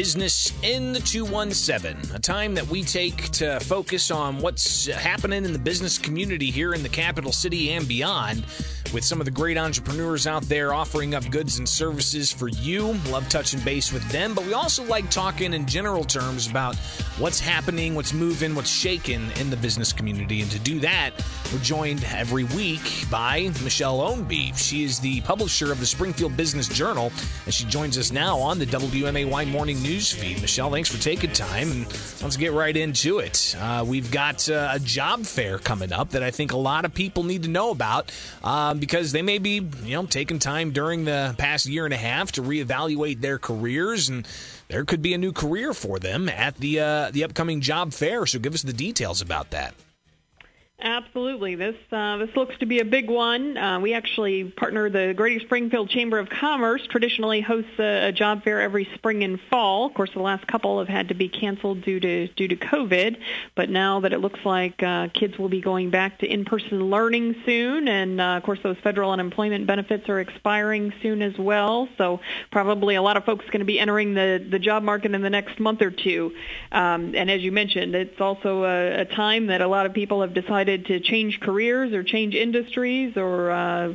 Business in the 217, a time that we take to focus on what's happening in the business community here in the capital city and beyond with some of the great entrepreneurs out there offering up goods and services for you. Love touching base with them, but we also like talking in general terms about what's happening, what's moving, what's shaking in the business community. And to do that, we're joined every week by Michelle Ownbey. She is the publisher of the Springfield Business Journal, and she joins us now on the WMAY morning news feed. Michelle, thanks for taking time, and let's get right into it. Uh, we've got uh, a job fair coming up that I think a lot of people need to know about. Um, because they may be, you know, taking time during the past year and a half to reevaluate their careers, and there could be a new career for them at the uh, the upcoming job fair. So, give us the details about that. Absolutely. This uh, this looks to be a big one. Uh, we actually partner the Greater Springfield Chamber of Commerce. Traditionally hosts a, a, job fair every spring and fall. Of course, the last couple have had to be canceled due to due to COVID. But now that it looks like uh, kids will be going back to in-person learning soon, and uh, of course those federal unemployment benefits are expiring soon as well. So probably a lot of folks going to be entering the the job market in the next month or two. Um, and as you mentioned, it's also a, a time that a lot of people have decided decided to change careers or change industries or uh,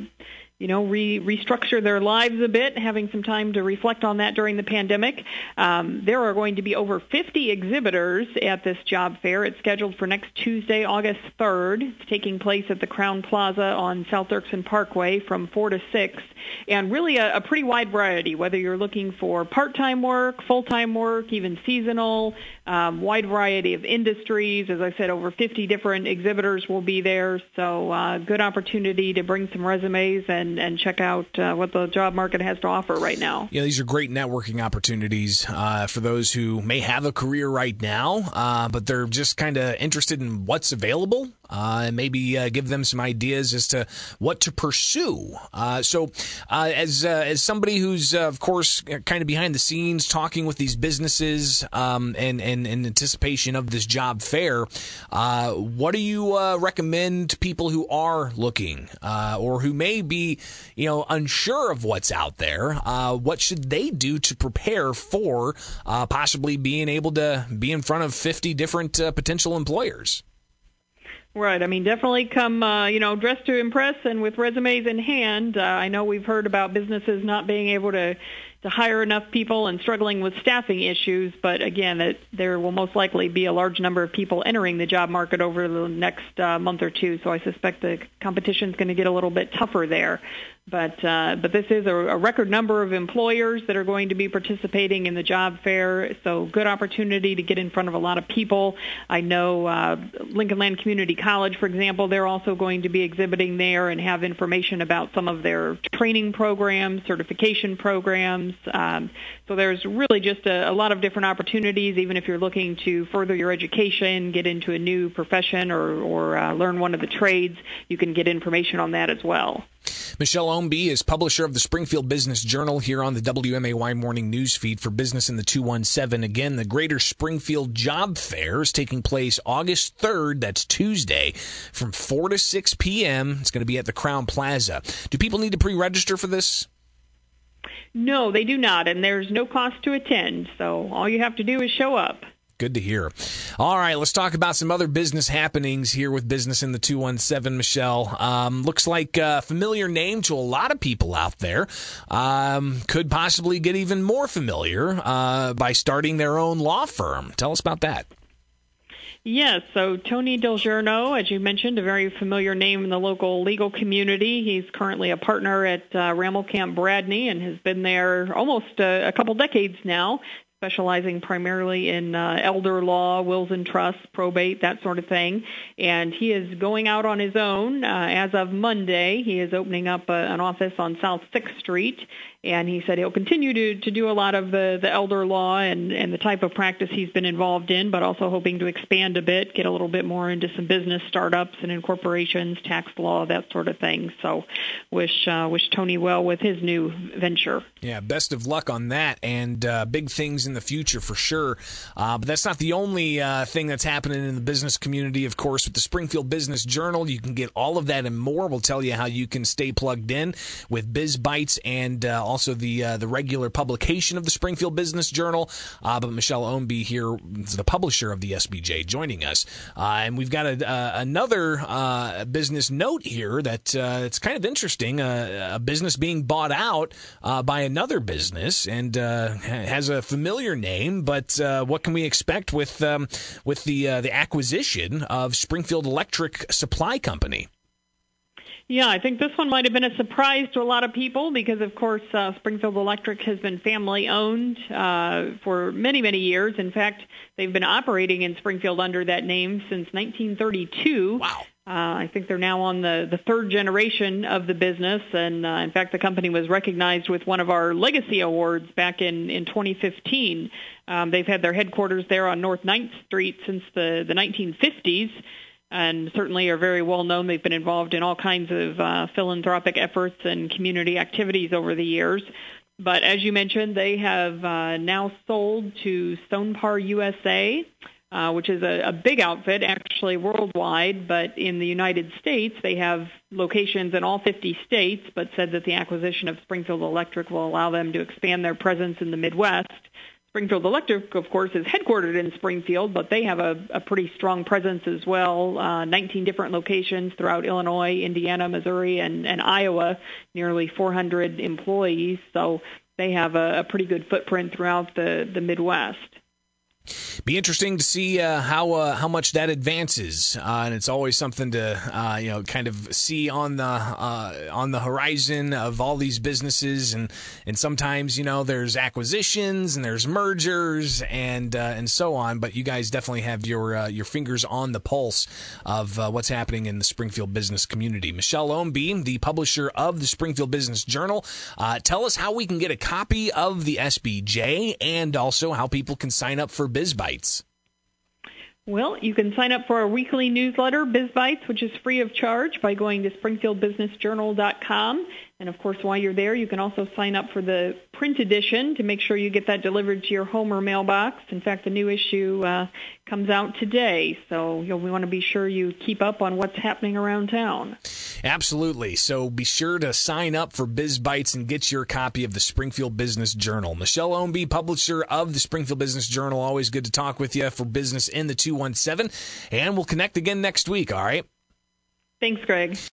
you know, re- restructure their lives a bit, having some time to reflect on that during the pandemic. Um, there are going to be over 50 exhibitors at this job fair. It's scheduled for next Tuesday, August 3rd. It's taking place at the Crowne Plaza on South Dirksen Parkway from 4 to 6. And really a, a pretty wide variety, whether you're looking for part-time work, full-time work, even seasonal, um, wide variety of industries. As I said, over 50 different exhibitors will be there. So uh, good opportunity to bring some resumes and and, check out uh, what the job market has to offer right now. Yeah, these are great networking opportunities uh, for those who may have a career right now, uh, but they're just kind of interested in what's available uh, maybe uh, give them some ideas as to what to pursue. Uh, so, uh, as uh, as somebody who's uh, of course kind of behind the scenes talking with these businesses um, and, and in anticipation of this job fair, what do you recommend to people who are looking or who may be you know unsure of what's out there? what should they do to prepare for possibly being able to be in front of fifty different potential employers? Right. I mean, definitely come, uh, you know, dressed to impress and with resumes in hand. Uh, I know we've heard about businesses not being able to to hire enough people and struggling with staffing issues. But again, it, there will most likely be a large number of people entering the job market over the next uh, month or two. So I suspect the competition is going to get a little bit tougher there. But uh, but this is a, a record number of employers that are going to be participating in the job fair. So good opportunity to get in front of a lot of people. I know uh, Lincoln Land Community College, for example, they're also going to be exhibiting there and have information about some of their training programs, certification programs. Um, so there's really just a, a lot of different opportunities. Even if you're looking to further your education, get into a new profession, or or uh, learn one of the trades, you can get information on that as well. Michelle Ownbey is publisher of the Springfield Business Journal here on the WMAY morning news feed for Business in the 217. Again, the Greater Springfield Job Fair is taking place August 3rd. That's Tuesday from 4 to 6 p.m. It's going to be at the Crowne Plaza. Do people need to pre register for this? No, they do not, and there's no cost to attend. So all you have to do is show up. Good to hear. All right, let's talk about some other business happenings here with Business in the 217, Michelle. Um, looks like a familiar name to a lot of people out there. Um, could possibly get even more familiar uh, by starting their own law firm. Tell us about that. Yes, so Tony DelGiorno, as you mentioned, a very familiar name in the local legal community. He's currently a partner at uh, Rammelkamp Bradney and has been there almost a, a couple decades now specializing primarily in uh, elder law, wills and trusts, probate, that sort of thing. And he is going out on his own uh, as of Monday. He is opening up a, an office on South 6th Street and he said he'll continue to, to do a lot of the, the elder law and, and the type of practice he's been involved in, but also hoping to expand a bit, get a little bit more into some business startups and incorporations, tax law, that sort of thing. So wish uh, wish Tony well with his new venture. Yeah, best of luck on that, and uh, big things in the future for sure. Uh, but that's not the only uh, thing that's happening in the business community. Of course, with the Springfield Business Journal, you can get all of that and more. We'll tell you how you can stay plugged in with BizBytes and uh, also the uh, the regular publication of the Springfield Business Journal. Uh, but Michelle Ownbey here the publisher of the SBJ, joining us, uh, and we've got a, another business note here that it's kind of interesting. a business being bought out by another business and has a familiar name, but what can we expect with um, with the the acquisition of Springfield Electric Supply Company? Yeah, I think this one might have been a surprise to a lot of people because, of course, uh, Springfield Electric has been family owned uh, for many, many years. In fact, they've been operating in Springfield under that name since 1932. Wow. Uh, I think they're now on the, the third generation of the business, and uh, in fact, the company was recognized with one of our legacy awards back in in 2015. Um, they've had their headquarters there on North 9th Street since the the 1950s and certainly are very well known. They've been involved in all kinds of uh, philanthropic efforts and community activities over the years. But as you mentioned, they have uh, now sold to Sonepar USA, uh, which is a, a big outfit actually worldwide, but in the United States they have locations in all 50 states, but said that the acquisition of Springfield Electric will allow them to expand their presence in the Midwest Springfield Electric, of course, is headquartered in Springfield, but they have a, a pretty strong presence as well. Uh, 19 different locations throughout Illinois, Indiana, Missouri, and, and Iowa. Nearly 400 employees, so they have a, a pretty good footprint throughout the the Midwest be interesting to see uh, how uh, how much that advances, uh, and it's always something to uh, you know kind of see on the uh, on the horizon of all these businesses, and and sometimes you know there's acquisitions and there's mergers and uh, and so on, but you guys definitely have your your fingers on the pulse of what's happening in the Springfield business community. Michelle Ownbey, the publisher of the Springfield Business Journal, tell us how we can get a copy of the SBJ and also how people can sign up for Well, you can sign up for our weekly newsletter, BizBytes, which is free of charge by going to springfieldbusinessjournal.com. And of course, while you're there, you can also sign up for the print edition to make sure you get that delivered to your home or mailbox. In fact, the new issue uh, comes out today, so you know, we want to be sure you keep up on what's happening around town. Absolutely. So be sure to sign up for BizBytes and get your copy of the Springfield Business Journal. Michelle Ownbey, publisher of the Springfield Business Journal. Always good to talk with you for business in the 217. And we'll connect again next week, all right? Thanks, Greg.